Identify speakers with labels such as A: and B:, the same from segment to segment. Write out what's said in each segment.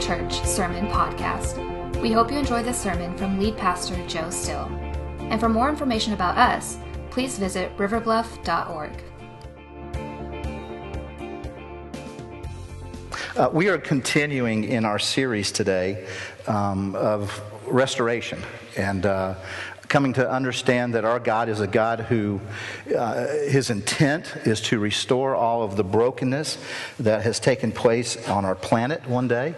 A: Church Sermon Podcast. We hope you enjoy this sermon from lead pastor Joe Still. And for more information about us, please visit riverbluff.org.
B: Uh, we are continuing in our series today um, of restoration. And uh, coming to understand that our God is a God who, uh, his intent is to restore all of the brokenness that has taken place on our planet one day.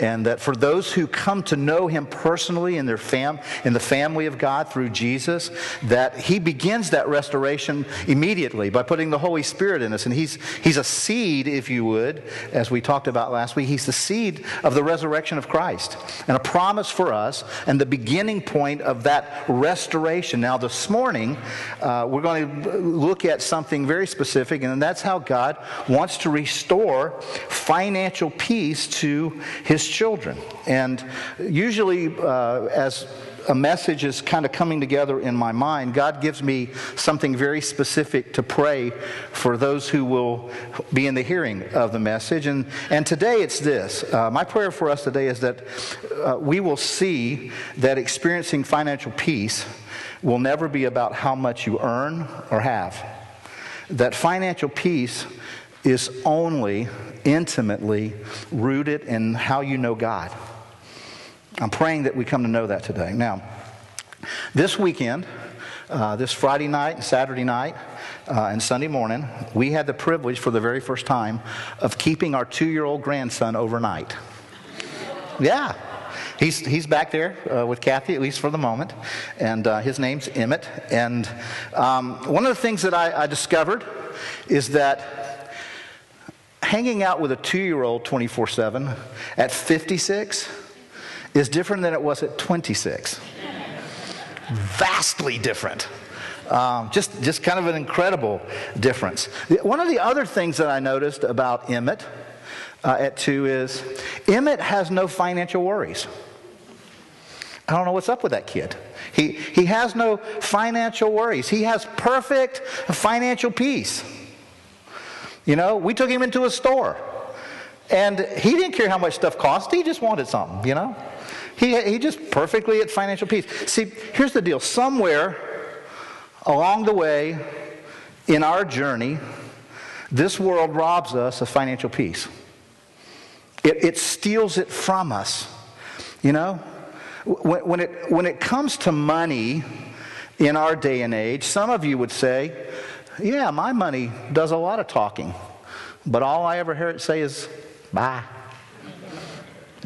B: And that for those who come to know him personally in their fam, in the family of God through Jesus, that he begins that restoration immediately by putting the Holy Spirit in us. And he's, he's a seed, if you would, as we talked about last week. He's the seed of the resurrection of Christ and a promise for us and the beginning point of that restoration restoration. Now, this morning, uh, we're going to look at something very specific, and that's how God wants to restore financial peace to his children. And usually, uh, as a message is kind of coming together in my mind, God gives me something very specific to pray for those who will be in the hearing of the message. And, and today it's this uh, my prayer for us today is that uh, we will see that experiencing financial peace will never be about how much you earn or have. That financial peace is only intimately rooted in how you know God. I'm praying that we come to know that today. Now, this weekend, uh, this Friday night, and Saturday night, uh, and Sunday morning, we had the privilege for the very first time of keeping our two year old grandson overnight. Yeah. He's, he's back there uh, with Kathy, at least for the moment, and uh, his name's Emmett. And um, one of the things that I, I discovered is that hanging out with a two year old 24 7 at 56 is different than it was at 26. Vastly different. Um, just, just kind of an incredible difference. One of the other things that I noticed about Emmett uh, at two is Emmett has no financial worries. I don't know what's up with that kid. He, he has no financial worries. He has perfect financial peace. You know, we took him into a store and he didn't care how much stuff cost, he just wanted something, you know? He, he just perfectly at financial peace. See, here's the deal somewhere along the way in our journey, this world robs us of financial peace. It, it steals it from us. You know? When, when, it, when it comes to money in our day and age, some of you would say, Yeah, my money does a lot of talking. But all I ever hear it say is, Bye.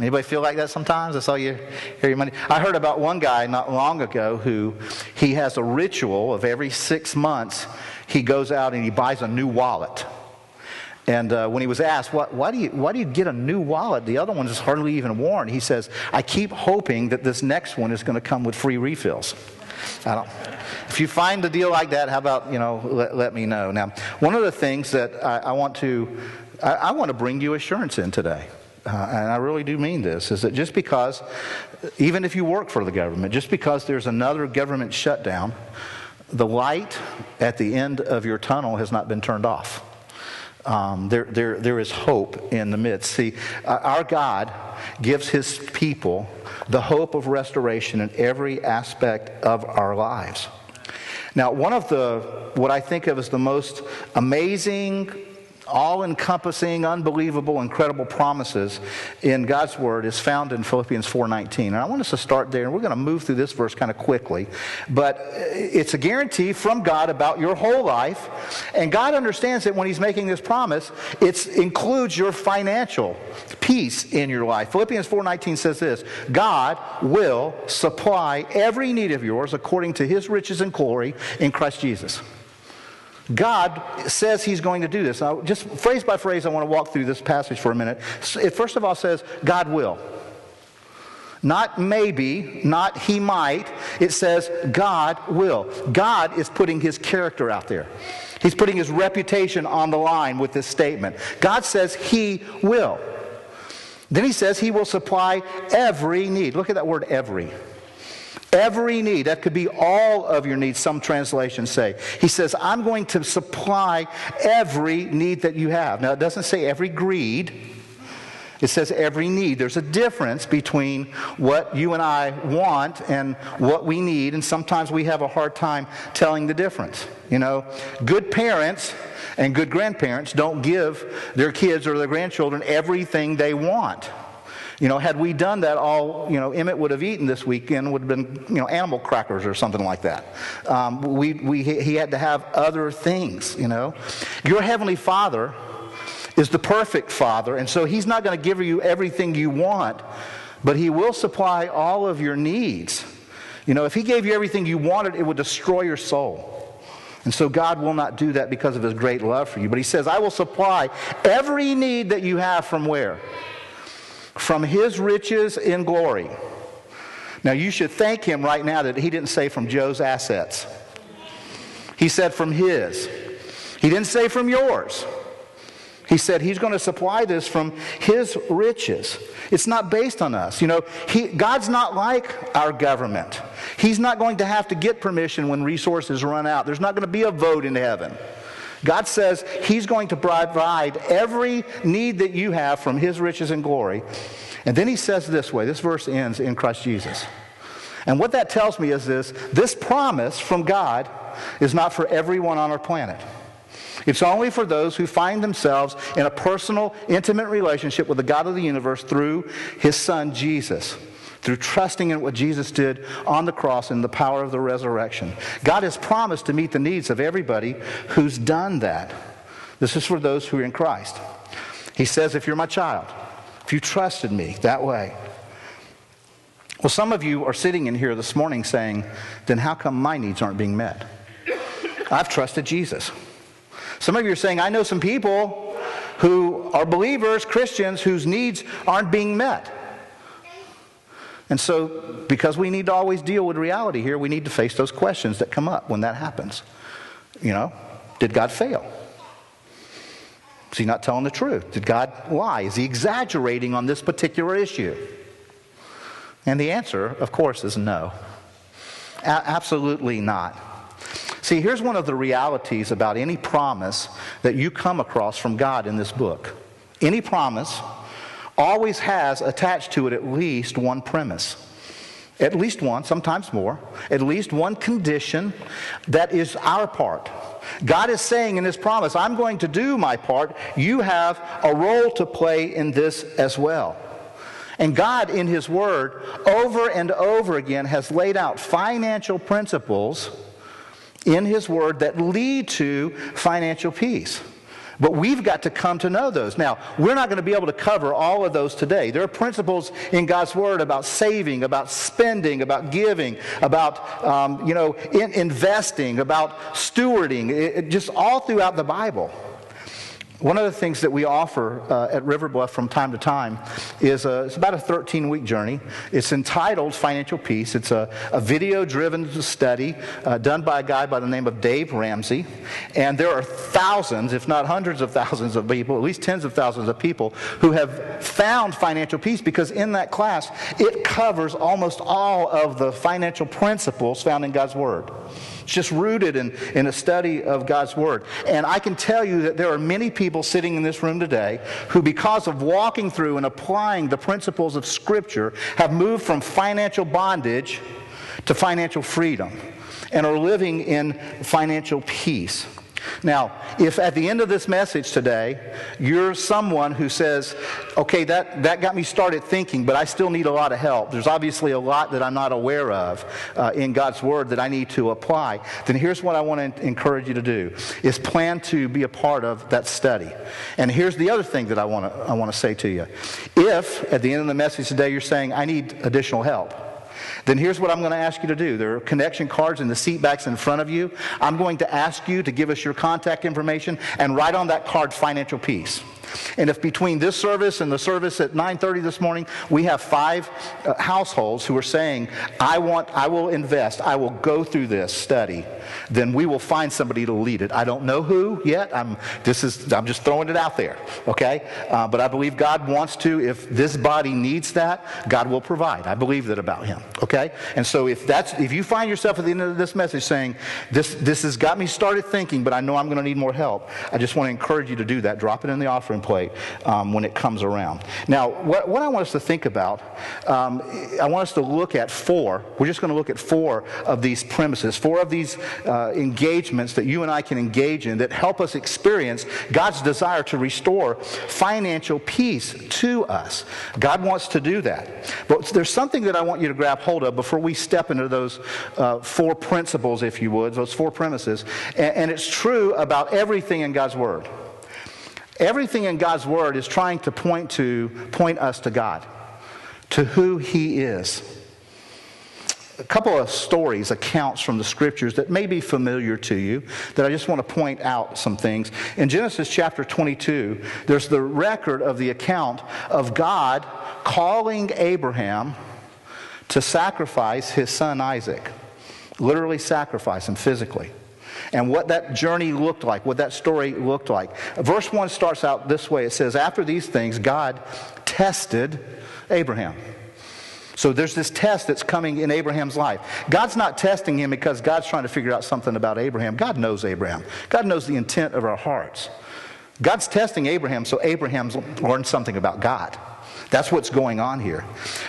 B: Anybody feel like that sometimes? That's all you hear your money. I heard about one guy not long ago who he has a ritual of every six months he goes out and he buys a new wallet. And uh, when he was asked, what, why, do you, why do you get a new wallet? The other one is hardly even worn. He says, I keep hoping that this next one is going to come with free refills. I don't, if you find a deal like that, how about, you know, let, let me know. Now, one of the things that I, I want to, I, I want to bring you assurance in today uh, and I really do mean this, is that just because, even if you work for the government, just because there's another government shutdown, the light at the end of your tunnel has not been turned off. Um, there, there, there is hope in the midst. See, uh, our God gives his people the hope of restoration in every aspect of our lives. Now, one of the, what I think of as the most amazing all encompassing, unbelievable, incredible promises in God's Word is found in Philippians 4.19. And I want us to start there, and we're going to move through this verse kind of quickly. But uh, it's a guarantee from God about your whole life. And God understands that when He's making this promise, it includes your financial peace in your life. Philippians 4.19 says this, God will supply every need of yours according to His riches and glory in Christ Jesus. God says he's going to do this. Now, just phrase by phrase, I want to walk through this passage for a minute. It first of all says, God will. Not maybe, not he might. It says, God will. God is putting his character out there. He's putting his reputation on the line with this statement. God says he will. Then he says he will supply every need. Look at that word every. Every need, that could be all of your needs, some translations say. He says, I'm going to supply every need that you have. Now, it doesn't say every greed, It says every need. There's a difference between what you and I want and what we need, and sometimes we have a hard time telling the difference. You know, good parents and good grandparents don't give their kids or their grandchildren everything they want. You know, had we done that, all you know, Emmett would have eaten this weekend would have been you know animal crackers or something like that. Um, we, we, he had to have other things. You know, your heavenly Father is the perfect Father, and so He's not going to give you everything you want, but He will supply all of your needs. You know, if He gave you everything you wanted, it would destroy your soul. And so God will not do that because of His great love for you. But He says, I will supply every need that you have from where? From His riches in glory. Now, you should thank Him right now that He didn't say from Joe's assets. He said from His. He didn't say from yours. He said he's going to supply this from his riches. It's not based on us. You know, he, God's not like our government. He's not going to have to get permission when resources run out. There's not going to be a vote in heaven. God says he's going to provide every need that you have from his riches and glory. And then he says this way this verse ends in Christ Jesus. And what that tells me is this this promise from God is not for everyone on our planet. It's only for those who find themselves in a personal, intimate relationship with the God of the universe through his son Jesus, through trusting in what Jesus did on the cross and the power of the resurrection. God has promised to meet the needs of everybody who's done that. This is for those who are in Christ. He says, If you're my child, if you trusted me that way, well, some of you are sitting in here this morning saying, then how come my needs aren't being met? I've trusted Jesus. Some of you are saying, I know some people who are believers, Christians, whose needs aren't being met. And so, because we need to always deal with reality here, we need to face those questions that come up when that happens. You know, did God fail? Is he not telling the truth? Did God lie? Is he exaggerating on this particular issue? And the answer, of course, is no. A- absolutely not. See, here's one of the realities about any promise that you come across from God in this book. Any promise always has attached to it at least one premise. At least one, sometimes more, at least one condition that is our part. God is saying in His promise, I'm going to do my part. You have a role to play in this as well. And God, in His Word, over and over again, has laid out financial principles in His Word that lead to financial peace. But we've got to come to know those. Now, we're not going to be able to cover all of those today. There are principles in God's Word about saving, about spending, about giving, about, um, you know, in investing, about stewarding, it, it, just all throughout the Bible. One of the things that we offer uh, at River Bluff from time to time is a, it's about a 13 week journey. It's entitled Financial Peace. It's a, a video driven study uh, done by a guy by the name of Dave Ramsey. And there are thousands, if not hundreds of thousands of people, at least tens of thousands of people, who have found financial peace because in that class it covers almost all of the financial principles found in God's Word. It's just rooted in, in a study of God's Word. And I can tell you that there are many people sitting in this room today who, because of walking through and applying the principles of Scripture, have moved from financial bondage to financial freedom and are living in financial peace. Now, if at the end of this message today, you're someone who says, okay, that, that got me started thinking, but I still need a lot of help. There's obviously a lot that I'm not aware of uh, in God's Word that I need to apply. Then here's what I want to encourage you to do, is plan to be a part of that study. And here's the other thing that I want to, I want to say to you. If at the end of the message today you're saying, I need additional help, then here's what I'm going to ask you to do. There are connection cards in the seat backs in front of you. I'm going to ask you to give us your contact information and write on that card financial peace. And if between this service and the service at 9:30 this morning, we have five uh, households who are saying, "I want I will invest. I will go through this study." Then we will find somebody to lead it. I don't know who yet. I'm this is I'm just throwing it out there, okay? Uh, but I believe God wants to if this body needs that, God will provide. I believe that about him, okay? And so if that's if you find yourself at the end of this message saying, "This this has got me started thinking, but I know I'm going to need more help." I just want to encourage you to do that. Drop it in the offering um, when it comes around. Now, what, what, I want us to think about, um, I want us to look at four. We're just going to look at four of these premises, four of these uh, engagements that you and I can engage in that help us experience God's desire to restore financial peace to us. God wants to do that. But there's something that I want you to grab hold of before we step into those uh, four principles, if you would, those four premises. And, and it's true about everything in God's Word. Everything in God's Word is trying to point to point us to God, to who He is. A couple of stories, accounts from the scriptures that may be familiar to you, that I just want to point out some things. In Genesis chapter 22, there's the record of the account of God calling Abraham to sacrifice his son Isaac, literally sacrifice him physically and what that journey looked like, what that story looked like. Verse 1 starts out this way it says, After these things, God tested Abraham. So there's this test that's coming in Abraham's life. God's not testing him because God's trying to figure out something about Abraham. God knows Abraham, God knows the intent of our hearts. God's testing Abraham so Abraham's learned something about God. That's what's going on here.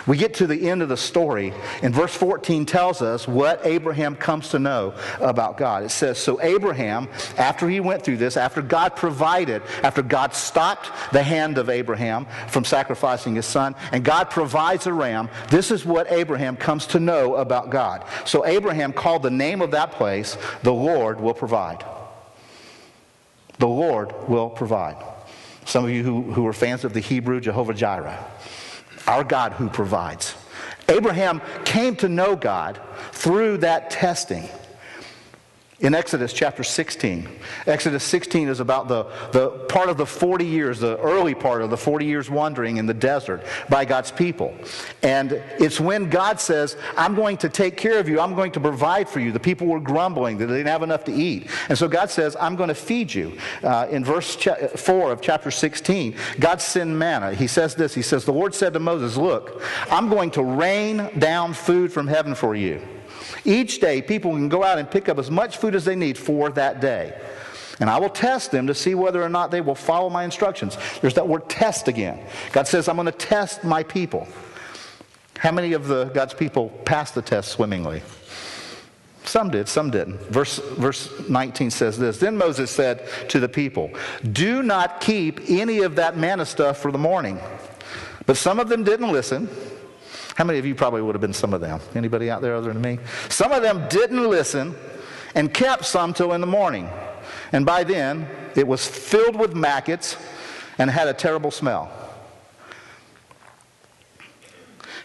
B: We get to the end of the story, and verse 14 tells us what Abraham comes to know about God. It says, So Abraham, after he went through this, after God provided, after God stopped the hand of Abraham from sacrificing his son, and God provides a ram, this is what Abraham comes to know about God. So Abraham called the name of that place, The Lord Will Provide. The Lord will provide. Some of you who, who are fans of the Hebrew Jehovah Jireh, our God who provides. Abraham came to know God through that testing in Exodus chapter 16. Exodus 16 is about the, the part of the 40 years, the early part of the 40 years wandering in the desert by God's people. And it's when God says, I'm going to take care of you, I'm going to provide for you. The people were grumbling that they didn't have enough to eat. And so God says, I'm going to feed you. Uh, in verse 4 of chapter 16, God sent manna. He says this He says, The Lord said to Moses, Look, I'm going to rain down food from heaven for you. Each day, people can go out and pick up as much food as they need for that day. And I will test them to see whether or not they will follow my instructions. There's that word test again. God says, I'm going to test my people. How many of the God's people passed the test swimmingly? Some did, some didn't. Verse, verse 19 says this Then Moses said to the people, Do not keep any of that manna stuff for the morning. But some of them didn't listen. How many of you probably would have been some of them? Anybody out there other than me? Some of them didn't listen and kept some till in the morning. And by then, it was filled with maggots and had a terrible smell.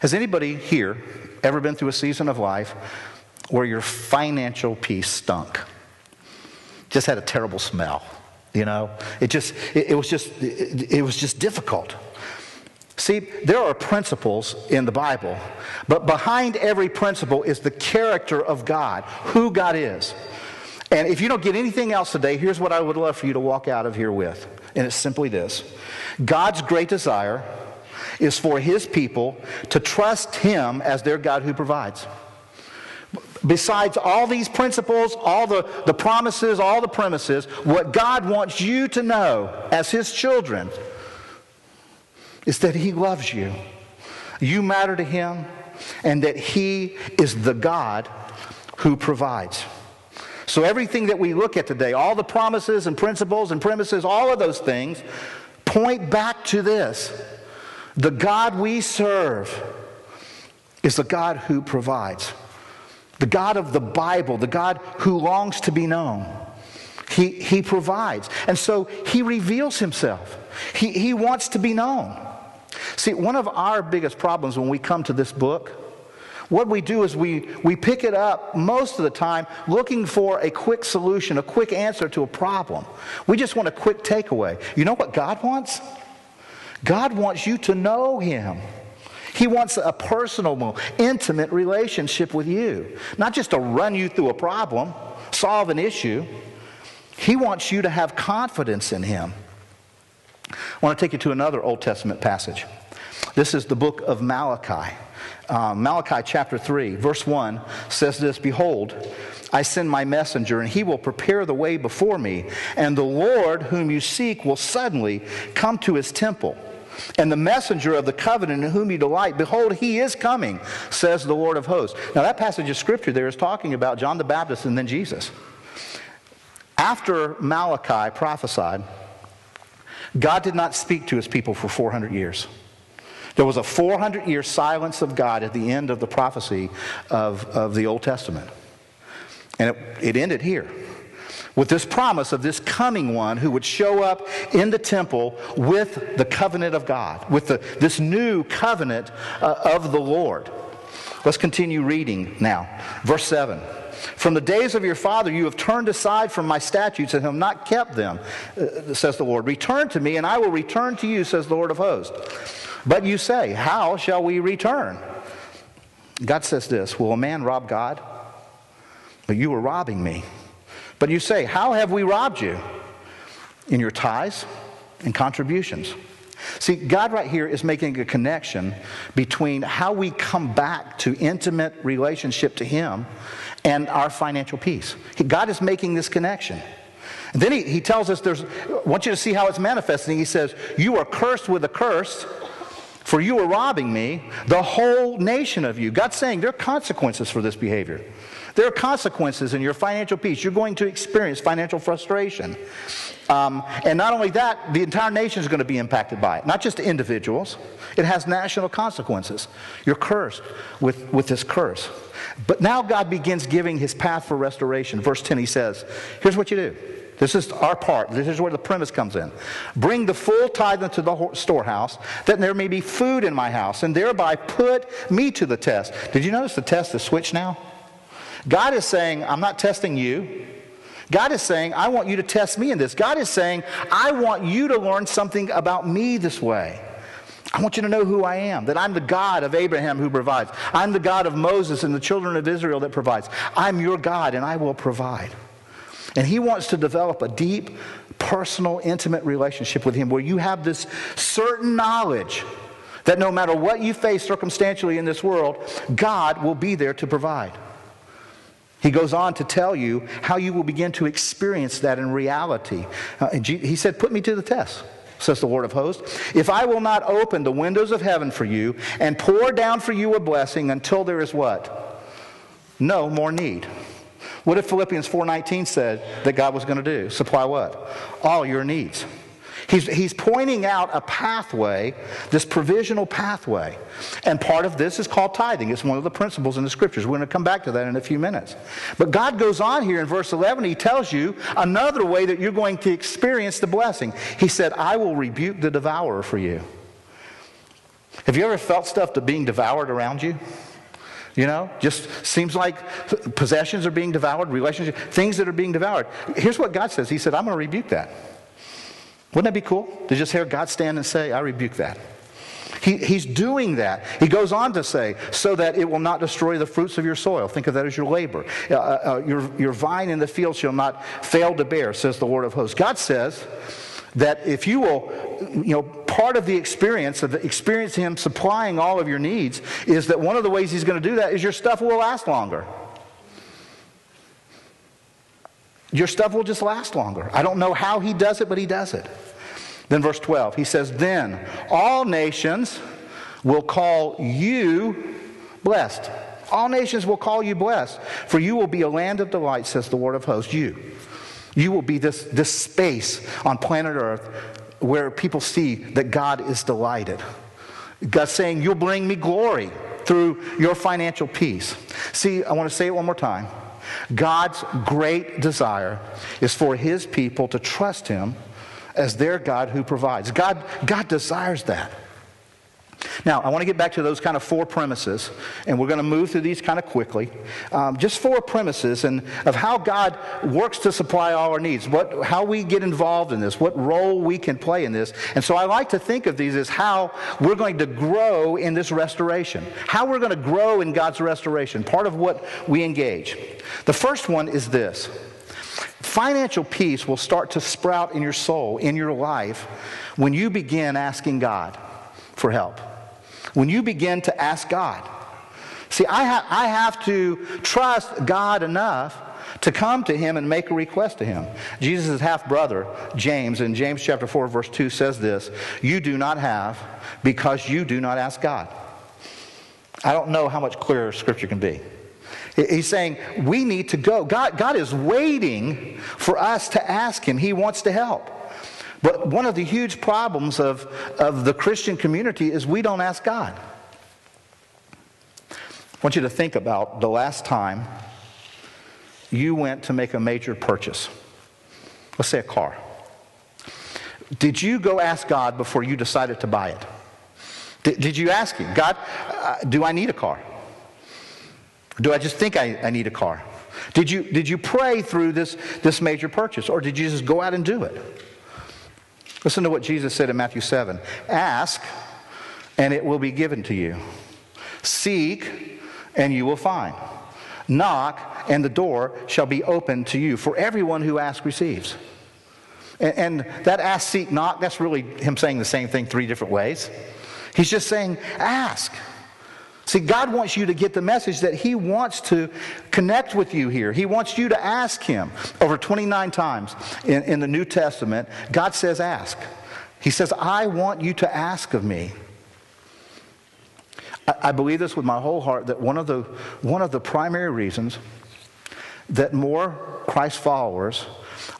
B: Has anybody here ever been through a season of life where your financial peace stunk? Just had a terrible smell, you know? It just, it, it was just, it, it was just difficult. See, there are principles in the Bible, but behind every principle is the character of God, who God is. And if you don't get anything else today, here's what I would love for you to walk out of here with. And it's simply this God's great desire is for his people to trust him as their God who provides. Besides all these principles, all the, the promises, all the premises, what God wants you to know as his children is that He loves you. You matter to Him, and that He is the God who provides. So, everything that we look at today, all the promises and principles and premises, all of those things point back to this. The God we serve is the God who provides, the God of the Bible, the God who longs to be known. He, he provides. And so he reveals himself. He, he wants to be known. See, one of our biggest problems when we come to this book, what we do is we, we pick it up most of the time looking for a quick solution, a quick answer to a problem. We just want a quick takeaway. You know what God wants? God wants you to know Him. He wants a personal, intimate relationship with you, not just to run you through a problem, solve an issue. He wants you to have confidence in Him. I want to take you to another Old Testament passage. This is the book of Malachi. Um, Malachi chapter 3, verse 1 says this Behold, I send my messenger, and he will prepare the way before me, and the Lord whom you seek will suddenly come to his temple. And the messenger of the covenant in whom you delight, behold, he is coming, says the Lord of hosts. Now, that passage of scripture there is talking about John the Baptist and then Jesus. After Malachi prophesied, God did not speak to his people for 400 years. There was a 400 year silence of God at the end of the prophecy of, of the Old Testament. And it, it ended here with this promise of this coming one who would show up in the temple with the covenant of God, with the, this new covenant uh, of the Lord. Let's continue reading now. Verse 7. From the days of your father, you have turned aside from my statutes and have not kept them, uh, says the Lord. Return to me, and I will return to you, says the Lord of hosts. But you say, How shall we return? God says this Will a man rob God? But you were robbing me. But you say, How have we robbed you? In your tithes and contributions. See, God right here is making a connection between how we come back to intimate relationship to Him and our financial peace. God is making this connection. And then he, he tells us there's, I want you to see how it's manifesting. He says, You are cursed with a curse for you are robbing me, the whole nation of you. God's saying there are consequences for this behavior. There are consequences in your financial peace. You're going to experience financial frustration. Um, and not only that, the entire nation is going to be impacted by it, not just individuals. It has national consequences. You're cursed with, with this curse. But now God begins giving his path for restoration. Verse 10, he says, Here's what you do. This is our part. This is where the premise comes in. Bring the full tithe into the storehouse, that there may be food in my house, and thereby put me to the test. Did you notice the test is switched now? God is saying, I'm not testing you. God is saying, I want you to test me in this. God is saying, I want you to learn something about me this way. I want you to know who I am, that I'm the God of Abraham who provides. I'm the God of Moses and the children of Israel that provides. I'm your God, and I will provide. And he wants to develop a deep, personal, intimate relationship with him where you have this certain knowledge that no matter what you face circumstantially in this world, God will be there to provide. He goes on to tell you how you will begin to experience that in reality. Uh, and he said, Put me to the test, says the Lord of hosts. If I will not open the windows of heaven for you and pour down for you a blessing until there is what? No more need. What did Philippians 4:19 said that God was going to do? Supply what? All your needs. He's, he's pointing out a pathway, this provisional pathway. And part of this is called tithing. It's one of the principles in the scriptures. We're going to come back to that in a few minutes. But God goes on here in verse 11. He tells you another way that you're going to experience the blessing. He said, I will rebuke the devourer for you. Have you ever felt stuff to being devoured around you? You know, just seems like possessions are being devoured, relationships, things that are being devoured. Here's what God says He said, I'm going to rebuke that. Wouldn't that be cool to just hear God stand and say, I rebuke that? He, he's doing that. He goes on to say, so that it will not destroy the fruits of your soil. Think of that as your labor. Uh, uh, uh your, your vine in the field shall not fail to bear, says the Lord of hosts. God says, that if you will, you know, part of the experience of the experience him supplying all of your needs is that one of the ways he's going to do that is your stuff will last longer. Your stuff will just last longer. I don't know how he does it, but he does it. Then verse 12, he says, Then all nations will call you blessed. All nations will call you blessed, for you will be a land of delight, says the Lord of hosts. You. You will be this, this space on planet Earth where people see that God is delighted. God's saying, You'll bring me glory through your financial peace. See, I want to say it one more time. God's great desire is for his people to trust him as their God who provides. God, God desires that. Now, I want to get back to those kind of four premises, and we're going to move through these kind of quickly. Um, just four premises and of how God works to supply all our needs, what, how we get involved in this, what role we can play in this. And so I like to think of these as how we're going to grow in this restoration, how we're going to grow in God's restoration, part of what we engage. The first one is this financial peace will start to sprout in your soul, in your life, when you begin asking God for help. When you begin to ask God. See, I, ha- I have to trust God enough to come to him and make a request to him. Jesus' half brother, James, in James chapter 4, verse 2, says this You do not have because you do not ask God. I don't know how much clearer scripture can be. He's saying we need to go. God, God is waiting for us to ask him. He wants to help. But one of the huge problems of, of the Christian community is we don't ask God. I want you to think about the last time you went to make a major purchase. Let's say a car. Did you go ask God before you decided to buy it? Did, did you ask Him, God, uh, do I need a car? Do I just think I, I need a car? Did you, did you pray through this, this major purchase, or did you just go out and do it? Listen to what Jesus said in Matthew 7 Ask, and it will be given to you. Seek, and you will find. Knock, and the door shall be opened to you. For everyone who asks receives. And, and that ask, seek, knock, that's really him saying the same thing three different ways. He's just saying, ask. See, God wants you to get the message that He wants to connect with you here. He wants you to ask Him. Over 29 times in, in the New Testament, God says, ask. He says, I want you to ask of me. I, I believe this with my whole heart that one of, the, one of the primary reasons that more Christ followers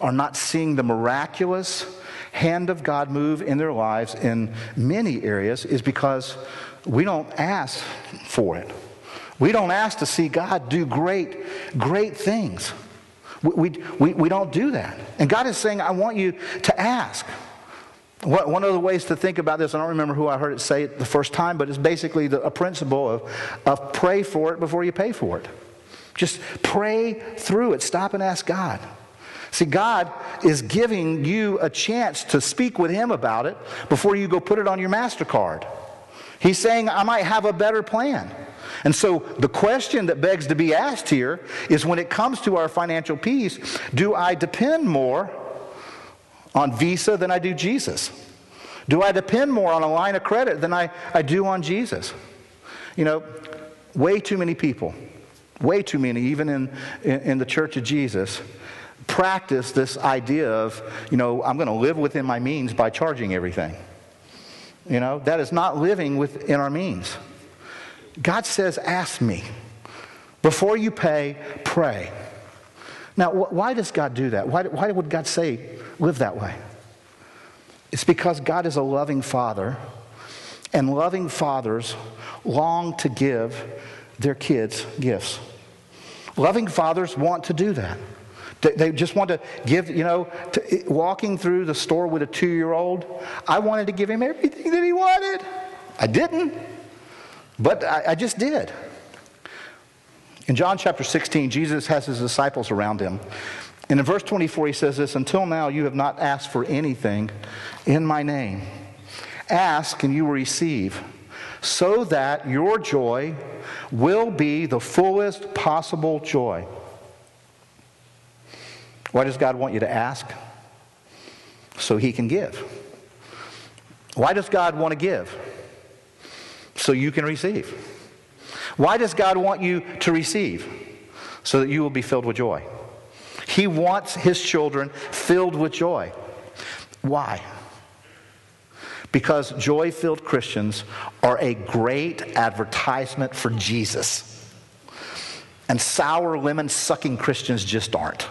B: are not seeing the miraculous hand of God move in their lives in many areas is because we don't ask for it. We don't ask to see God do great, great things. We, we, we don't do that. And God is saying, I want you to ask. One of the ways to think about this, I don't remember who I heard it say it the first time, but it's basically the, a principle of, of pray for it before you pay for it. Just pray through it. Stop and ask God. See, God is giving you a chance to speak with Him about it before you go put it on your MasterCard. He's saying, I might have a better plan. And so the question that begs to be asked here is when it comes to our financial peace, do I depend more on Visa than I do Jesus? Do I depend more on a line of credit than I, I do on Jesus? You know, way too many people, way too many, even in, in, in the church of Jesus, practice this idea of, you know, I'm going to live within my means by charging everything. You know, that is not living within our means. God says, Ask me. Before you pay, pray. Now, wh- why does God do that? Why, why would God say, live that way? It's because God is a loving father, and loving fathers long to give their kids gifts. Loving fathers want to do that. They just want to give, you know, to, walking through the store with a two year old, I wanted to give him everything that he wanted. I didn't, but I, I just did. In John chapter 16, Jesus has his disciples around him. And in verse 24, he says this Until now, you have not asked for anything in my name. Ask and you will receive, so that your joy will be the fullest possible joy. Why does God want you to ask? So he can give. Why does God want to give? So you can receive. Why does God want you to receive? So that you will be filled with joy. He wants his children filled with joy. Why? Because joy filled Christians are a great advertisement for Jesus. And sour lemon sucking Christians just aren't.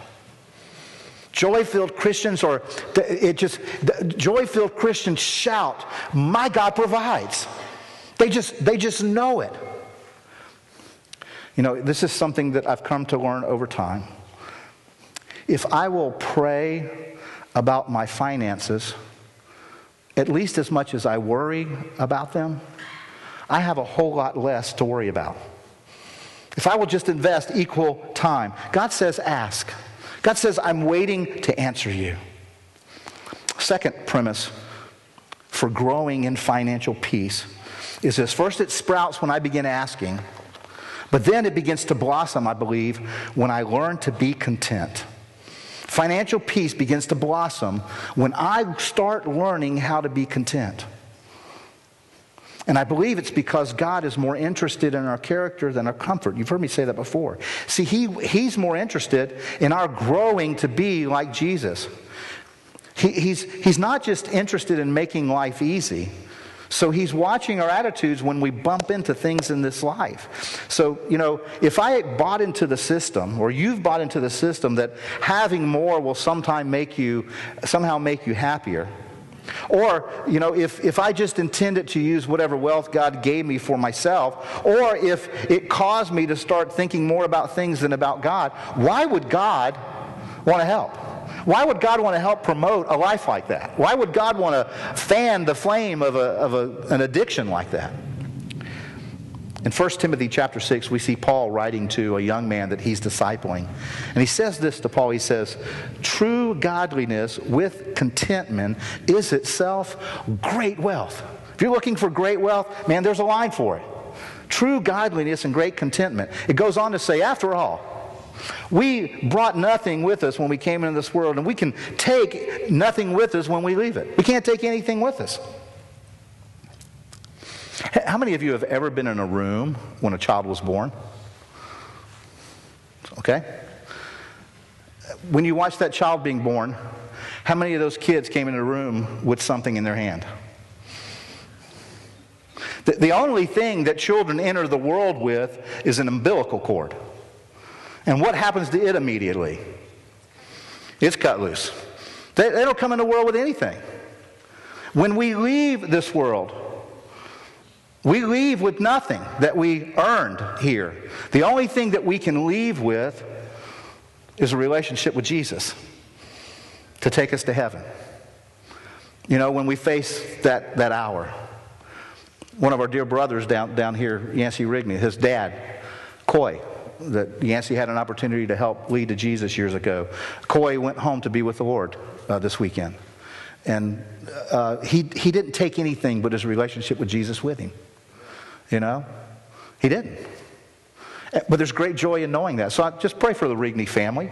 B: Joy filled Christians, or it just, joy filled Christians shout, My God provides. They just, they just know it. You know, this is something that I've come to learn over time. If I will pray about my finances, at least as much as I worry about them, I have a whole lot less to worry about. If I will just invest equal time, God says, ask. God says, I'm waiting to answer you. Second premise for growing in financial peace is this first, it sprouts when I begin asking, but then it begins to blossom, I believe, when I learn to be content. Financial peace begins to blossom when I start learning how to be content. And I believe it's because God is more interested in our character than our comfort. You've heard me say that before. See, he, He's more interested in our growing to be like Jesus. He, he's, he's not just interested in making life easy. So he's watching our attitudes when we bump into things in this life. So, you know, if I bought into the system, or you've bought into the system that having more will sometime make you, somehow make you happier, or, you know, if, if I just intended to use whatever wealth God gave me for myself, or if it caused me to start thinking more about things than about God, why would God want to help? Why would God want to help promote a life like that? Why would God want to fan the flame of, a, of a, an addiction like that? In 1 Timothy chapter 6, we see Paul writing to a young man that he's discipling. And he says this to Paul. He says, True godliness with contentment is itself great wealth. If you're looking for great wealth, man, there's a line for it. True godliness and great contentment. It goes on to say, after all, we brought nothing with us when we came into this world, and we can take nothing with us when we leave it. We can't take anything with us. How many of you have ever been in a room when a child was born? Okay? When you watch that child being born, how many of those kids came into the room with something in their hand? The, the only thing that children enter the world with is an umbilical cord. And what happens to it immediately? It's cut loose. They, they don't come in the world with anything. When we leave this world, we leave with nothing that we earned here. The only thing that we can leave with is a relationship with Jesus to take us to heaven. You know, when we face that, that hour, one of our dear brothers down, down here, Yancey Rigney, his dad, Coy, that Yancey had an opportunity to help lead to Jesus years ago. Coy went home to be with the Lord uh, this weekend. And uh, he, he didn't take anything but his relationship with Jesus with him. You know? He didn't. Eh, but there's great joy in knowing that. So I just pray for the Rigney family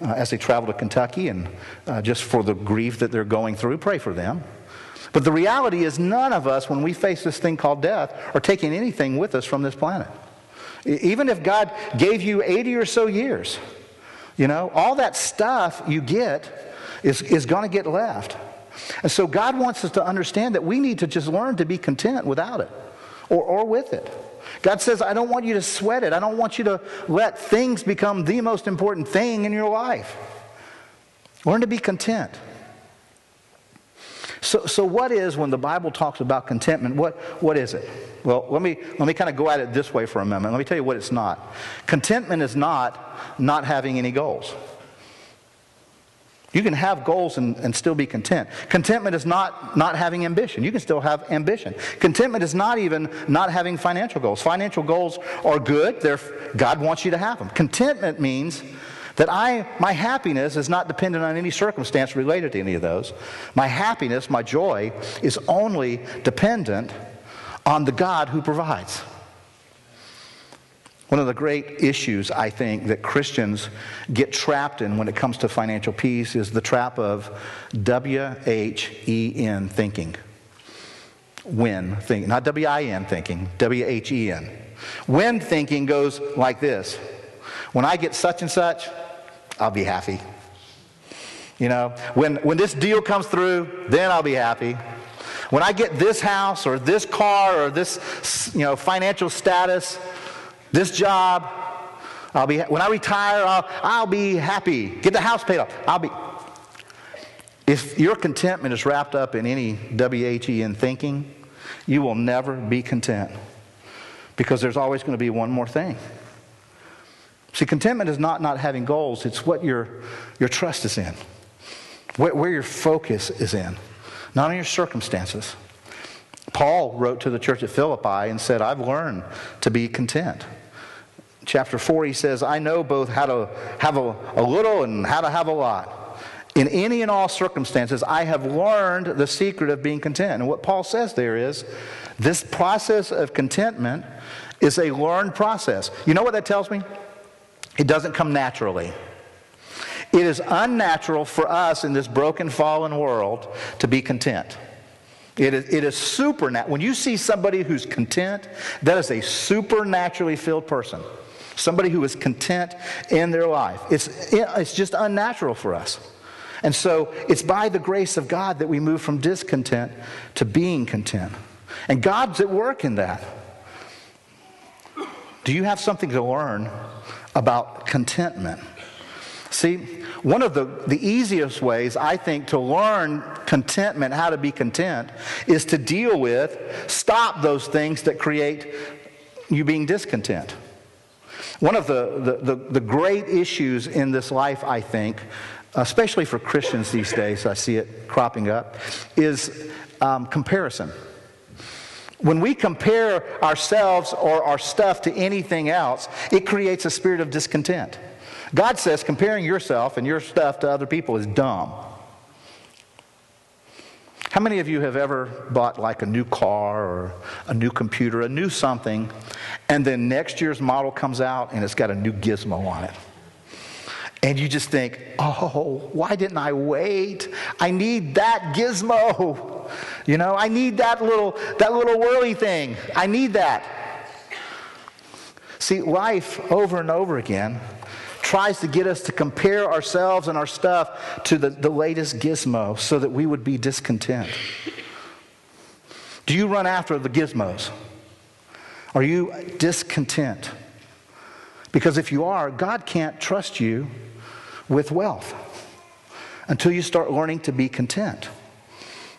B: uh, as they travel to Kentucky and uh, just for the grief that they're going through. Pray for them. But the reality is, none of us, when we face this thing called death, are taking anything with us from this planet. Even if God gave you 80 or so years, you know, all that stuff you get is, is going to get left. And so God wants us to understand that we need to just learn to be content without it or, or with it. God says, I don't want you to sweat it. I don't want you to let things become the most important thing in your life. Learn to be content. So, so what is, when the Bible talks about contentment, what, what is it? Well, let me, let me kind of go at it this way for a moment. Let me tell you what it's not. Contentment is not not having any goals. You can have goals and, and still be content. Contentment is not not having ambition. You can still have ambition. Contentment is not even not having financial goals. Financial goals are good. They're, God wants you to have them. Contentment means that I, my happiness is not dependent on any circumstance related to any of those. My happiness, my joy, is only dependent on the God who provides. One of the great issues, I think, that Christians get trapped in when it comes to financial peace is the trap of W H E N thinking. When thinking, not W I N thinking, W H E N. When thinking goes like this When I get such and such, I'll be happy. You know, when, when this deal comes through, then I'll be happy. When I get this house or this car or this, you know, financial status, this job, I'll be, when I retire, I'll, I'll be happy. Get the house paid off. I'll be. If your contentment is wrapped up in any WHEN thinking, you will never be content because there's always going to be one more thing. See, contentment is not not having goals, it's what your, your trust is in, where, where your focus is in, not on your circumstances. Paul wrote to the church at Philippi and said, I've learned to be content. Chapter 4, he says, I know both how to have a, a little and how to have a lot. In any and all circumstances, I have learned the secret of being content. And what Paul says there is this process of contentment is a learned process. You know what that tells me? It doesn't come naturally. It is unnatural for us in this broken, fallen world to be content. It is, it is supernatural. When you see somebody who's content, that is a supernaturally filled person. Somebody who is content in their life. It's, it's just unnatural for us. And so it's by the grace of God that we move from discontent to being content. And God's at work in that. Do you have something to learn about contentment? See, one of the, the easiest ways, I think, to learn contentment, how to be content, is to deal with, stop those things that create you being discontent. One of the, the, the, the great issues in this life, I think, especially for Christians these days, I see it cropping up, is um, comparison. When we compare ourselves or our stuff to anything else, it creates a spirit of discontent. God says comparing yourself and your stuff to other people is dumb. How many of you have ever bought like a new car or a new computer, a new something, and then next year's model comes out and it's got a new gizmo on it? And you just think, oh, why didn't I wait? I need that gizmo. You know, I need that little, that little whirly thing. I need that. See, life over and over again tries to get us to compare ourselves and our stuff to the, the latest gizmo so that we would be discontent. Do you run after the gizmos? Are you discontent? Because if you are, God can't trust you with wealth until you start learning to be content.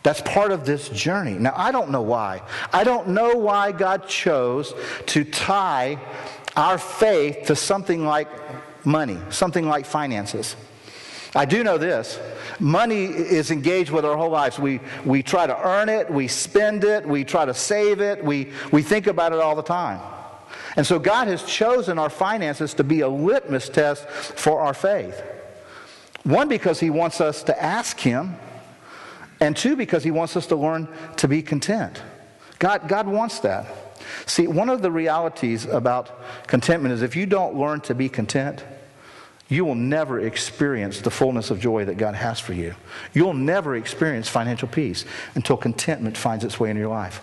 B: That's part of this journey. Now, I don't know why. I don't know why God chose to tie our faith to something like money, something like finances. I do know this money is engaged with our whole lives. We, we try to earn it, we spend it, we try to save it, we, we think about it all the time. And so God has chosen our finances to be a litmus test for our faith. One, because he wants us to ask him, and two, because he wants us to learn to be content. God, God wants that. See, one of the realities about contentment is if you don't learn to be content, you will never experience the fullness of joy that God has for you. You'll never experience financial peace until contentment finds its way in your life.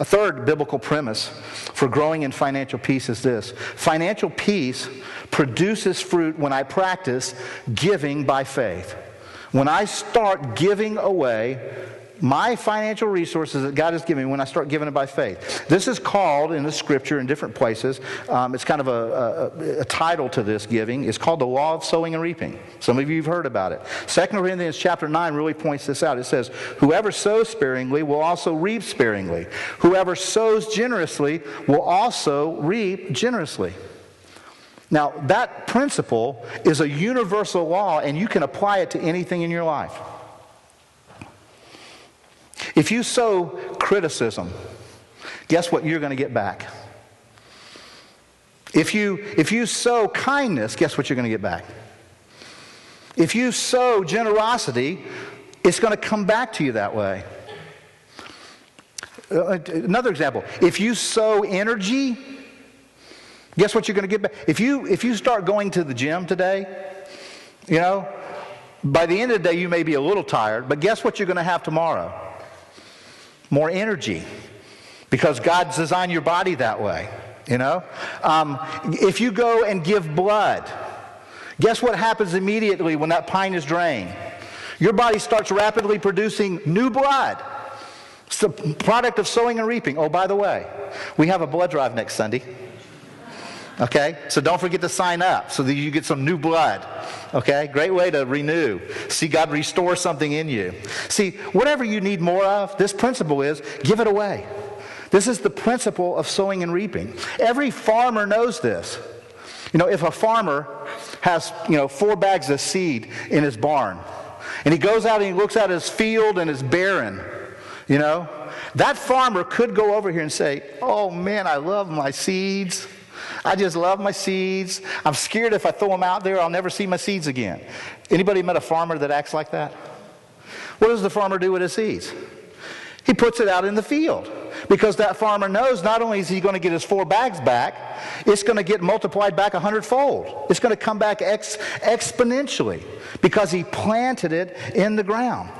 B: A third biblical premise for growing in financial peace is this financial peace produces fruit when I practice giving by faith. When I start giving away my financial resources that God has given me when I start giving it by faith. This is called in the scripture in different places. Um, it's kind of a, a, a, title to this giving. It's called the law of sowing and reaping. Some of you have heard about it. Second Corinthians chapter 9 really points this out. It says, Whoever sows sparingly will also reap sparingly. Whoever sows generously will also reap generously. Now, that principle is a universal law, and you can apply it to anything in your life. If you sow criticism, guess what you're going to get back? If you, if you sow kindness, guess what you're going to get back? If you sow generosity, it's going to come back to you that way. Uh, another example if you sow energy, guess what you're going to get back? If you, if you start going to the gym today, you know, by the end of the day, you may be a little tired, but guess what you're going to have tomorrow? More energy because God's designed your body that way. You know? Um, if you go and give blood, guess what happens immediately when that pint is drained? Your body starts rapidly producing new blood. It's the product of sowing and reaping. Oh, by the way, we have a blood drive next Sunday. Okay? So don't forget to sign up so that you get some new blood. Okay? Great way to renew. See God restore something in you. See, whatever you need more of, this principle is give it away. This is the principle of sowing and reaping. Every farmer knows this. You know, if a farmer has, you know, four bags of seed in his barn, and he goes out and he looks at his field and it's barren, you know, that farmer could go over here and say, Oh man, I love my seeds. I just love my seeds. I'm scared if I throw them out there, I'll never see my seeds again. Anybody met a farmer that acts like that? What does the farmer do with his seeds? He puts it out in the field because that farmer knows not only is he going to get his four bags back, it's going to get multiplied back a hundredfold. It's going to come back ex- exponentially because he planted it in the ground.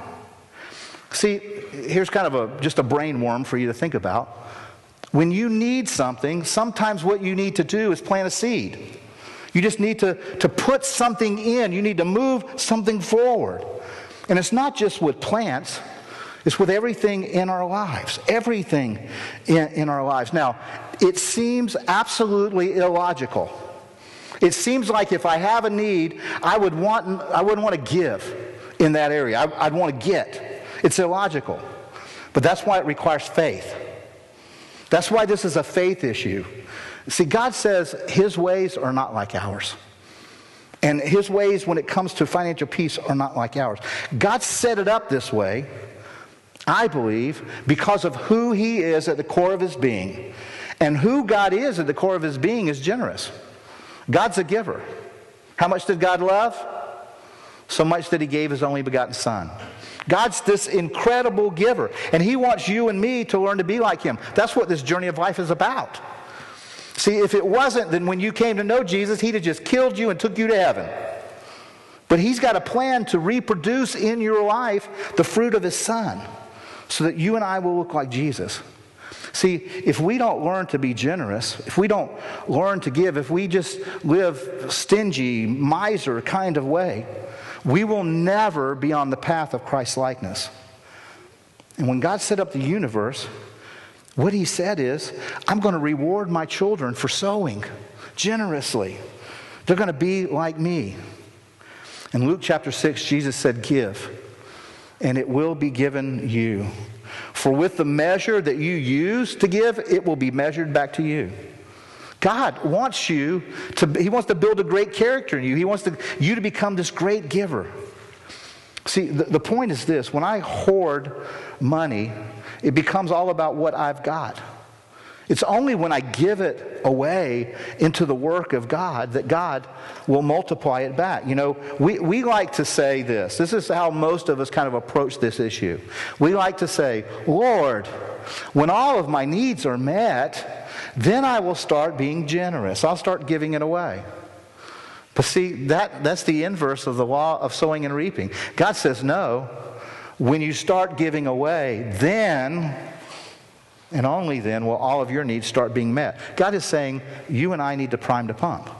B: See, here's kind of a, just a brain worm for you to think about. When you need something, sometimes what you need to do is plant a seed. You just need to, to put something in. You need to move something forward. And it's not just with plants, it's with everything in our lives. Everything in, in our lives. Now, it seems absolutely illogical. It seems like if I have a need, I, would want, I wouldn't want to give in that area. I, I'd want to get. It's illogical. But that's why it requires faith. That's why this is a faith issue. See, God says his ways are not like ours. And his ways, when it comes to financial peace, are not like ours. God set it up this way, I believe, because of who he is at the core of his being. And who God is at the core of his being is generous. God's a giver. How much did God love? So much that he gave his only begotten Son. God's this incredible giver, and He wants you and me to learn to be like Him. That's what this journey of life is about. See, if it wasn't, then when you came to know Jesus, He'd have just killed you and took you to heaven. But He's got a plan to reproduce in your life the fruit of His Son so that you and I will look like Jesus. See, if we don't learn to be generous, if we don't learn to give, if we just live stingy, miser kind of way, we will never be on the path of Christ likeness. And when God set up the universe, what he said is, I'm going to reward my children for sowing generously. They're going to be like me. In Luke chapter 6, Jesus said, Give, and it will be given you. For with the measure that you use to give, it will be measured back to you. God wants you to, He wants to build a great character in you. He wants to, you to become this great giver. See, the, the point is this when I hoard money, it becomes all about what I've got. It's only when I give it away into the work of God that God will multiply it back. You know, we, we like to say this. This is how most of us kind of approach this issue. We like to say, Lord, when all of my needs are met, then I will start being generous. I'll start giving it away. But see, that, that's the inverse of the law of sowing and reaping. God says, no. When you start giving away, then, and only then, will all of your needs start being met. God is saying, you and I need to prime the pump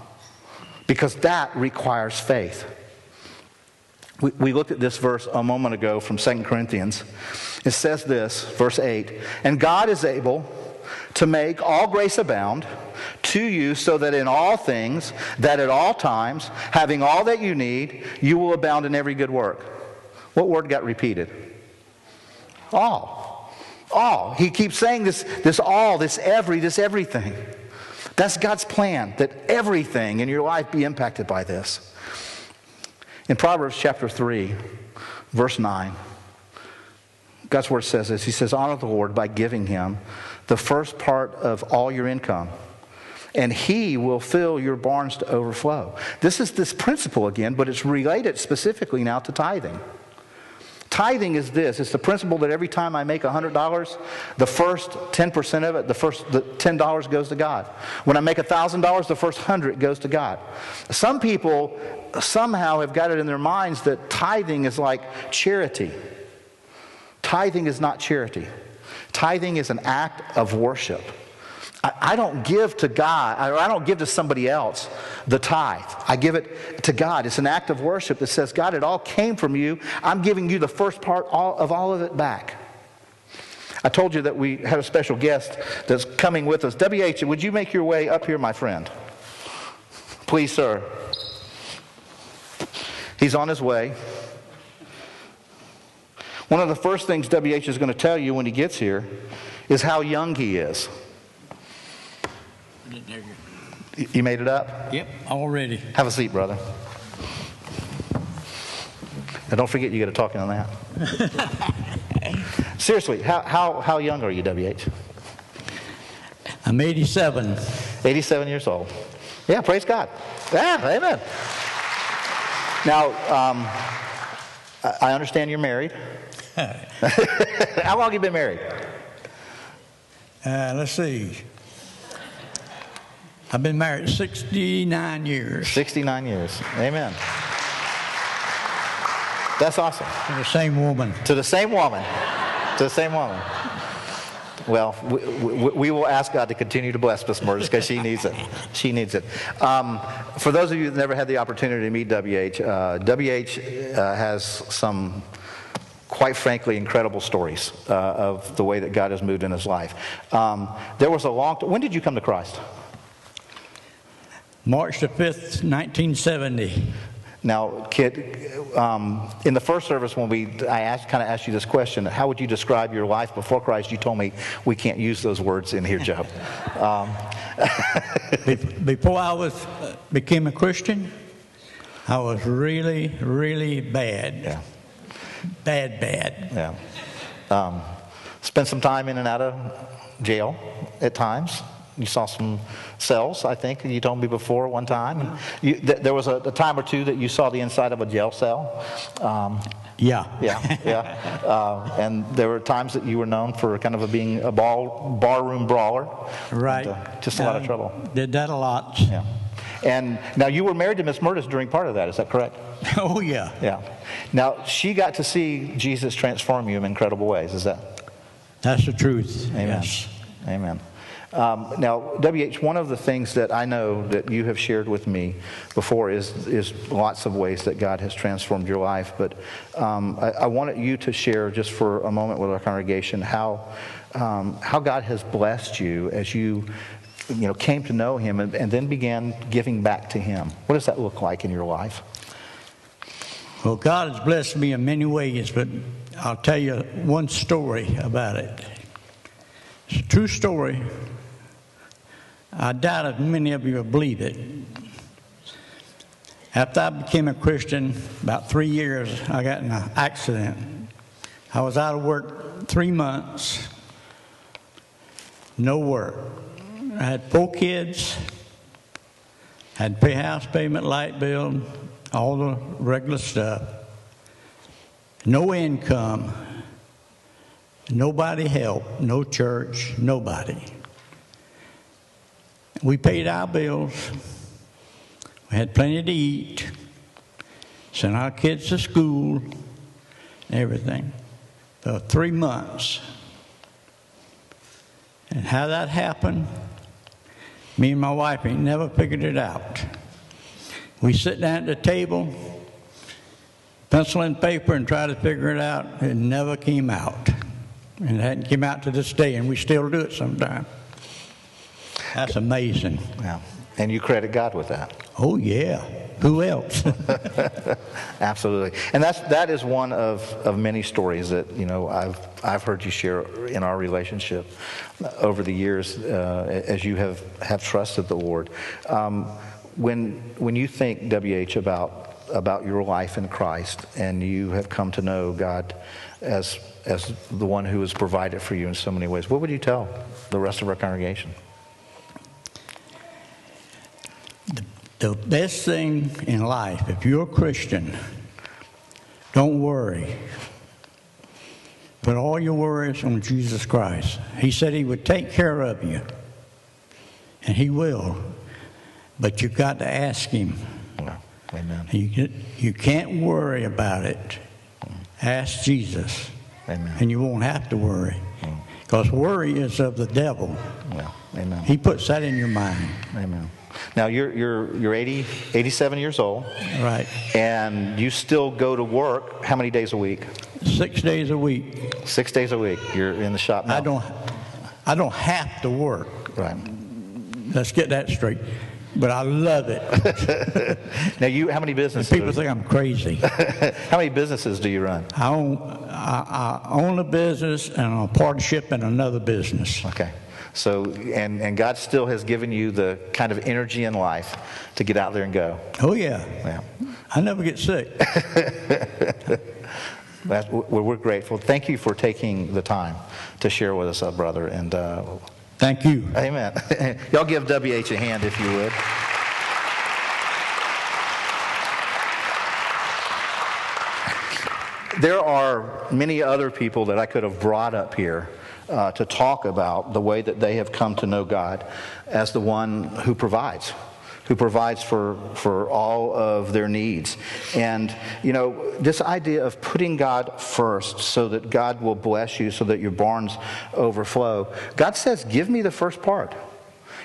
B: because that requires faith. We, we looked at this verse a moment ago from 2 Corinthians. It says this, verse 8, and God is able to make all grace abound to you so that in all things, that at all times, having all that you need, you will abound in every good work. What word got repeated? All. All. He keeps saying this, this all, this every, this everything. That's God's plan, that everything in your life be impacted by this. In Proverbs chapter 3, verse 9, God's word says this. He says, Honor the Lord by giving him the first part of all your income and he will fill your barns to overflow. This is this principle again, but it's related specifically now to tithing. Tithing is this it's the principle that every time I make $100, the first 10% of it, the first the $10 goes to God. When I make $1,000, the first 100 goes to God. Some people somehow have got it in their minds that tithing is like charity. Tithing is not charity. Tithing is an act of worship. I, I don't give to God, I, I don't give to somebody else the tithe. I give it to God. It's an act of worship that says, God, it all came from you. I'm giving you the first part of all of it back. I told you that we had a special guest that's coming with us. WH, would you make your way up here, my friend? Please, sir. He's on his way. One of the first things WH is going to tell you when he gets here is how young he is. You made it up?
C: Yep, already.
B: Have a seat, brother. And don't forget you got to talk on that. Seriously, how, how, how young are you, WH?
C: I'm 87.
B: 87 years old. Yeah, praise God. Yeah, amen. Now, um, I understand you're married. How long have you been married?
C: Uh, let's see. I've been married 69 years.
B: 69 years. Amen. That's awesome.
C: To the same woman.
B: To the same woman. To the same woman. Well, we, we, we, will ask God to continue to bless Miss Murtis because she needs it. She needs it. Um, for those of you that never had the opportunity to meet WH, uh, WH uh, has some, quite frankly, incredible stories uh, of the way that God has moved in his life. Um, there was a long. T- when did you come to Christ?
C: March the 5th, 1970.
B: Now, Kit, um, in the first service when we, I asked, kind of asked you this question, how would you describe your life before Christ? You told me we can't use those words in here, Joe. Um,
C: before I was uh, became a Christian, I was really, really bad.
B: Yeah.
C: Bad, bad.
B: Yeah. Um, spent some time in and out of jail at times. You saw some cells, I think, you told me before one time. You, th- there was a, a, time or two that you saw the inside of a jail cell. Um,
C: yeah.
B: Yeah, yeah. Uh, and there were times that you were known for kind of a being a ball, barroom brawler.
C: Right.
B: And, uh, just a lot of trouble.
C: Did that a lot.
B: Yeah. And now you were married to Miss Murtis during part of that, is that correct?
C: Oh, yeah.
B: Yeah. Now she got to see Jesus transform you in incredible ways, is that?
C: That's the truth.
B: Amen.
C: Yes.
B: Amen. Um, now, WH, one of the things that I know that you have shared with me before is, is lots of ways that God has transformed your life. But um, I, I, wanted you to share just for a moment with our congregation how, um, how God has blessed you as you, you know, came to know Him and, and then began giving back to Him. What does that look like in your life?
C: Well, God has blessed me in many ways, but I'll tell you one story about it. It's a true story. I doubt if many of you will believe it. After I became a Christian, about three years, I got in an accident. I was out of work three months, no work. I had four kids, had pay house payment, light bill, all the regular stuff. No income, nobody helped, no church, nobody. We paid our bills. We had plenty to eat. Sent our kids to school, everything. For three months. And how that happened, me and my wife ain't never figured it out. We sit down at the table, pencil and paper, and try to figure it out. It never came out. And it hadn't come out to this day, and we still do it sometimes. That's amazing.
B: Yeah. And you credit God with that.
C: Oh yeah. Who else?
B: Absolutely. And that's that is one of, of many stories that, you know, I've I've heard you share in our relationship over the years uh, as you have, have trusted the Lord. Um, when when you think WH about about your life in Christ and you have come to know God as as the one who has provided for you in so many ways, what would you tell the rest of our congregation?
C: The best thing in life, if you're a Christian, don't worry. Put all your worries on Jesus Christ. He said He would take care of you, and He will. But you've got to ask Him.
B: Amen.
C: You, you can't worry about it. Ask Jesus.
B: Amen.
C: And you won't have to worry. Mm. Because worry is of the devil.
B: Well, amen.
C: He puts that in your mind.
B: Amen. Now you're you're you're 80, 87 years old.
C: Right.
B: And you still go to work how many days a week?
C: Six days a week.
B: Six days a week. You're in the shop now.
C: I don't I don't have to work.
B: Right.
C: Let's get that straight. But I love it.
B: now you how many businesses?
C: And people think I'm crazy.
B: how many businesses do you run?
C: I own I, I own a business and a partnership in another business.
B: Okay. So, and, and God still has given you the kind of energy in life to get out there and go.
C: Oh, yeah.
B: Yeah.
C: I never get sick.
B: we're grateful. Thank you for taking the time to share with us, uh, brother. And uh,
C: thank you.
B: Amen. Y'all give WH a hand if you would. There are many other people that I could have brought up here uh, to talk about the way that they have come to know God as the one who provides who provides for, for all of their needs. And, you know, this idea of putting God first so that God will bless you, so that your barns overflow. God says, Give me the first part.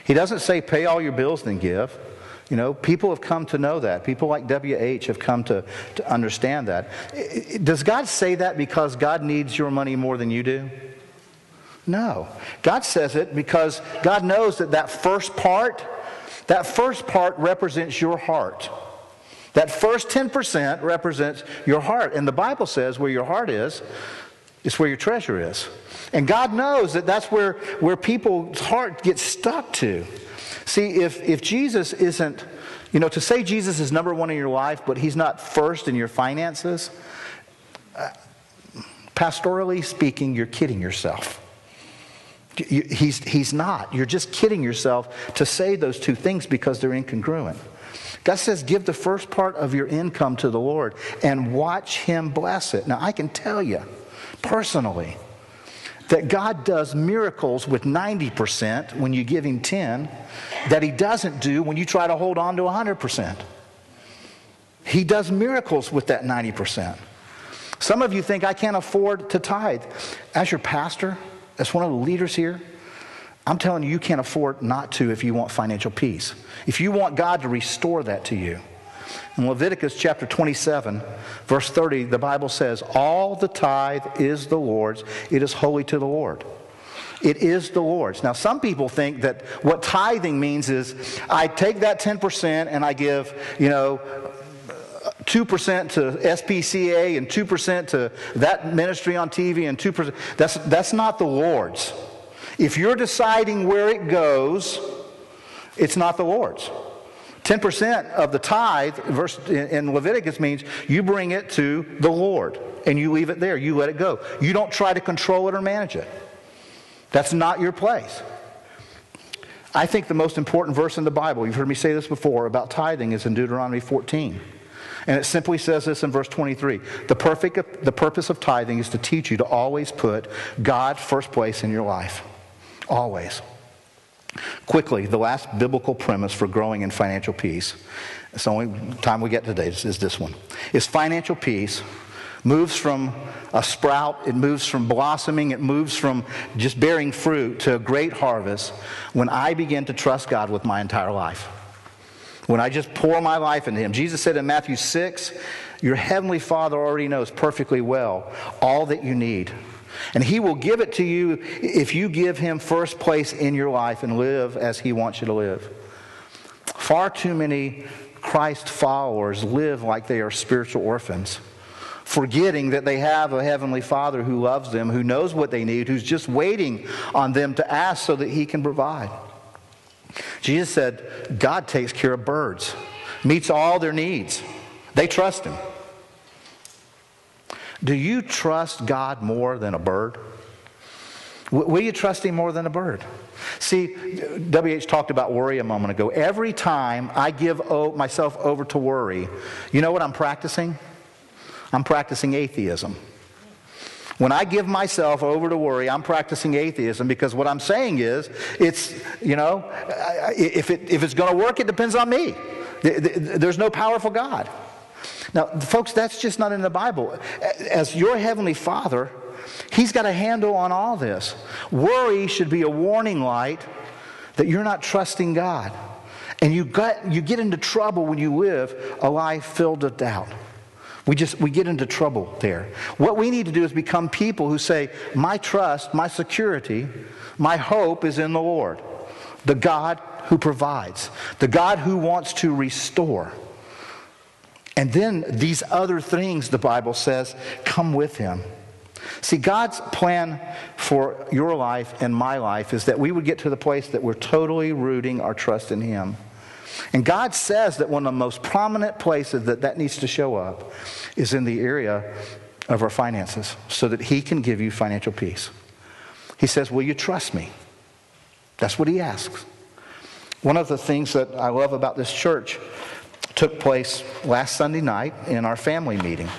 B: He doesn't say, Pay all your bills, then give. You know, people have come to know that. People like WH have come to, to understand that. Does God say that because God needs your money more than you do? No. God says it because God knows that that first part, that first part represents your heart. That first 10% represents your heart. And the Bible says where your heart is, it's where your treasure is. And God knows that that's where, where people's heart gets stuck to. See, if, if Jesus isn't, you know, to say Jesus is number one in your life, but he's not first in your finances, uh, pastorally speaking, you're kidding yourself. He's, he's not. You're just kidding yourself to say those two things because they're incongruent. God says, give the first part of your income to the Lord and watch Him bless it. Now, I can tell you personally that God does miracles with 90% when you give Him 10 that He doesn't do when you try to hold on to 100%. He does miracles with that 90%. Some of you think I can't afford to tithe. As your pastor, as one of the leaders here, I'm telling you, you can't afford not to if you want financial peace. If you want God to restore that to you. In Leviticus chapter 27, verse 30, the Bible says, All the tithe is the Lord's, it is holy to the Lord. It is the Lord's. Now, some people think that what tithing means is I take that 10% and I give, you know, 2% to SPCA and 2% to that ministry on TV and 2%. That's, that's not the Lord's. If you're deciding where it goes, it's not the Lord's. 10% of the tithe, verse in Leviticus means you bring it to the Lord and you leave it there. You let it go. You don't try to control it or manage it. That's not your place. I think the most important verse in the Bible, you've heard me say this before, about tithing is in Deuteronomy 14. And it simply says this in verse 23 the, perfect, the purpose of tithing is to teach you to always put God first place in your life. Always. Quickly, the last biblical premise for growing in financial peace, it's the only time we get today, is this one, is financial peace moves from a sprout, it moves from blossoming, it moves from just bearing fruit to a great harvest when I begin to trust God with my entire life. When I just pour my life into Him. Jesus said in Matthew 6, Your heavenly Father already knows perfectly well all that you need. And He will give it to you if you give Him first place in your life and live as He wants you to live. Far too many Christ followers live like they are spiritual orphans, forgetting that they have a Heavenly Father who loves them, who knows what they need, who's just waiting on them to ask so that He can provide. Jesus said, God takes care of birds, meets all their needs. They trust Him. Do you trust God more than a bird? Will you trust Him more than a bird? See, WH talked about worry a moment ago. Every time I give myself over to worry, you know what I'm practicing? I'm practicing atheism. When I give myself over to worry, I'm practicing atheism because what I'm saying is, it's, you know, if, it, if it's going to work, it depends on me. There's no powerful God. Now, folks, that's just not in the Bible. As your heavenly Father, He's got a handle on all this. Worry should be a warning light that you're not trusting God. And you, got, you get into trouble when you live a life filled with doubt. We just we get into trouble there. What we need to do is become people who say, "My trust, my security, my hope is in the Lord, the God who provides, the God who wants to restore." And then these other things the Bible says come with him. See, God's plan for your life and my life is that we would get to the place that we're totally rooting our trust in Him. And God says that one of the most prominent places that that needs to show up is in the area of our finances so that He can give you financial peace. He says, Will you trust me? That's what He asks. One of the things that I love about this church took place last Sunday night in our family meeting.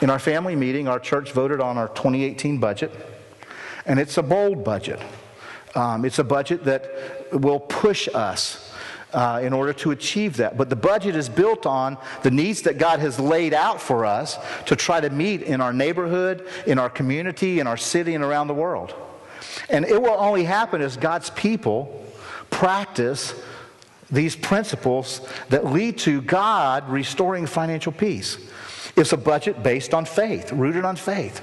B: In our family meeting, our church voted on our 2018 budget, and it's a bold budget. Um, it's a budget that will push us uh, in order to achieve that. But the budget is built on the needs that God has laid out for us to try to meet in our neighborhood, in our community, in our city, and around the world. And it will only happen as God's people practice these principles that lead to God restoring financial peace. It's a budget based on faith, rooted on faith.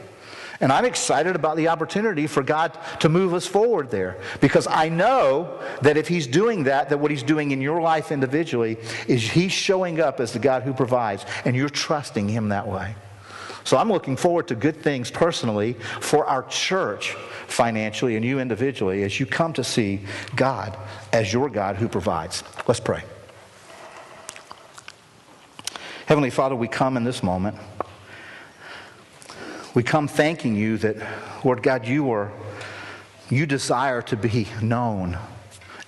B: And I'm excited about the opportunity for God to move us forward there because I know that if He's doing that, that what He's doing in your life individually is He's showing up as the God who provides, and you're trusting Him that way. So I'm looking forward to good things personally for our church financially and you individually as you come to see God as your God who provides. Let's pray. Heavenly Father, we come in this moment. We come thanking you that, Lord God, you are you desire to be known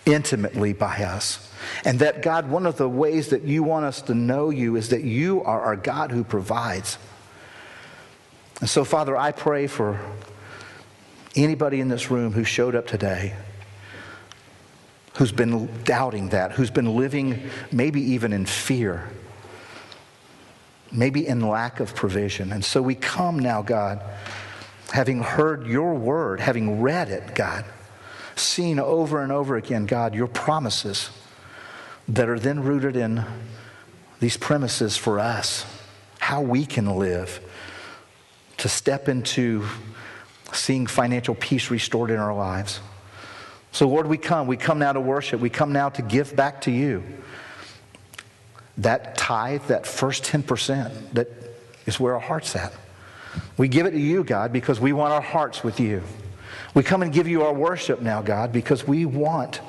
B: intimately by us. And that, God, one of the ways that you want us to know you is that you are our God who provides. And so, Father, I pray for anybody in this room who showed up today who's been doubting that, who's been living maybe even in fear maybe in lack of provision. And so we come now, God, having heard your word, having read it, God, seen over and over again, God, your promises that are then rooted in these premises for us, how we can live to step into seeing financial peace restored in our lives. So, Lord, we come. We come now to worship. We come now to give back to you that tithe, that first 10%, that is where our heart's at. We give it to you, God, because we want our hearts with you. We come and give you our worship now, God, because we want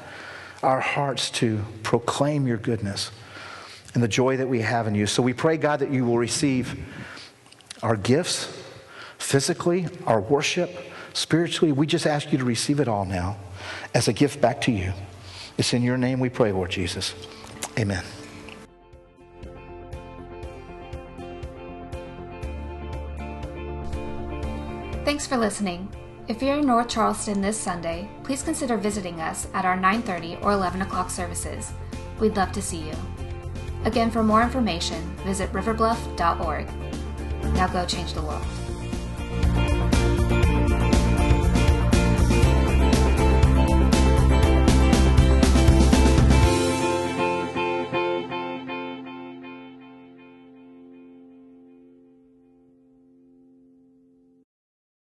B: our hearts to proclaim your goodness and the joy that we have in you. So we pray, God, that you will receive our gifts physically, our worship, spiritually. We just ask you to receive it all now as a gift back to you. It's in your name we pray, Lord Jesus. Amen.
A: Thanks for listening. If you're in North Charleston this Sunday, please consider visiting us at our 9:30 or 11 o'clock services. We'd love to see you. Again, for more information, visit riverbluff.org. Now go change the world.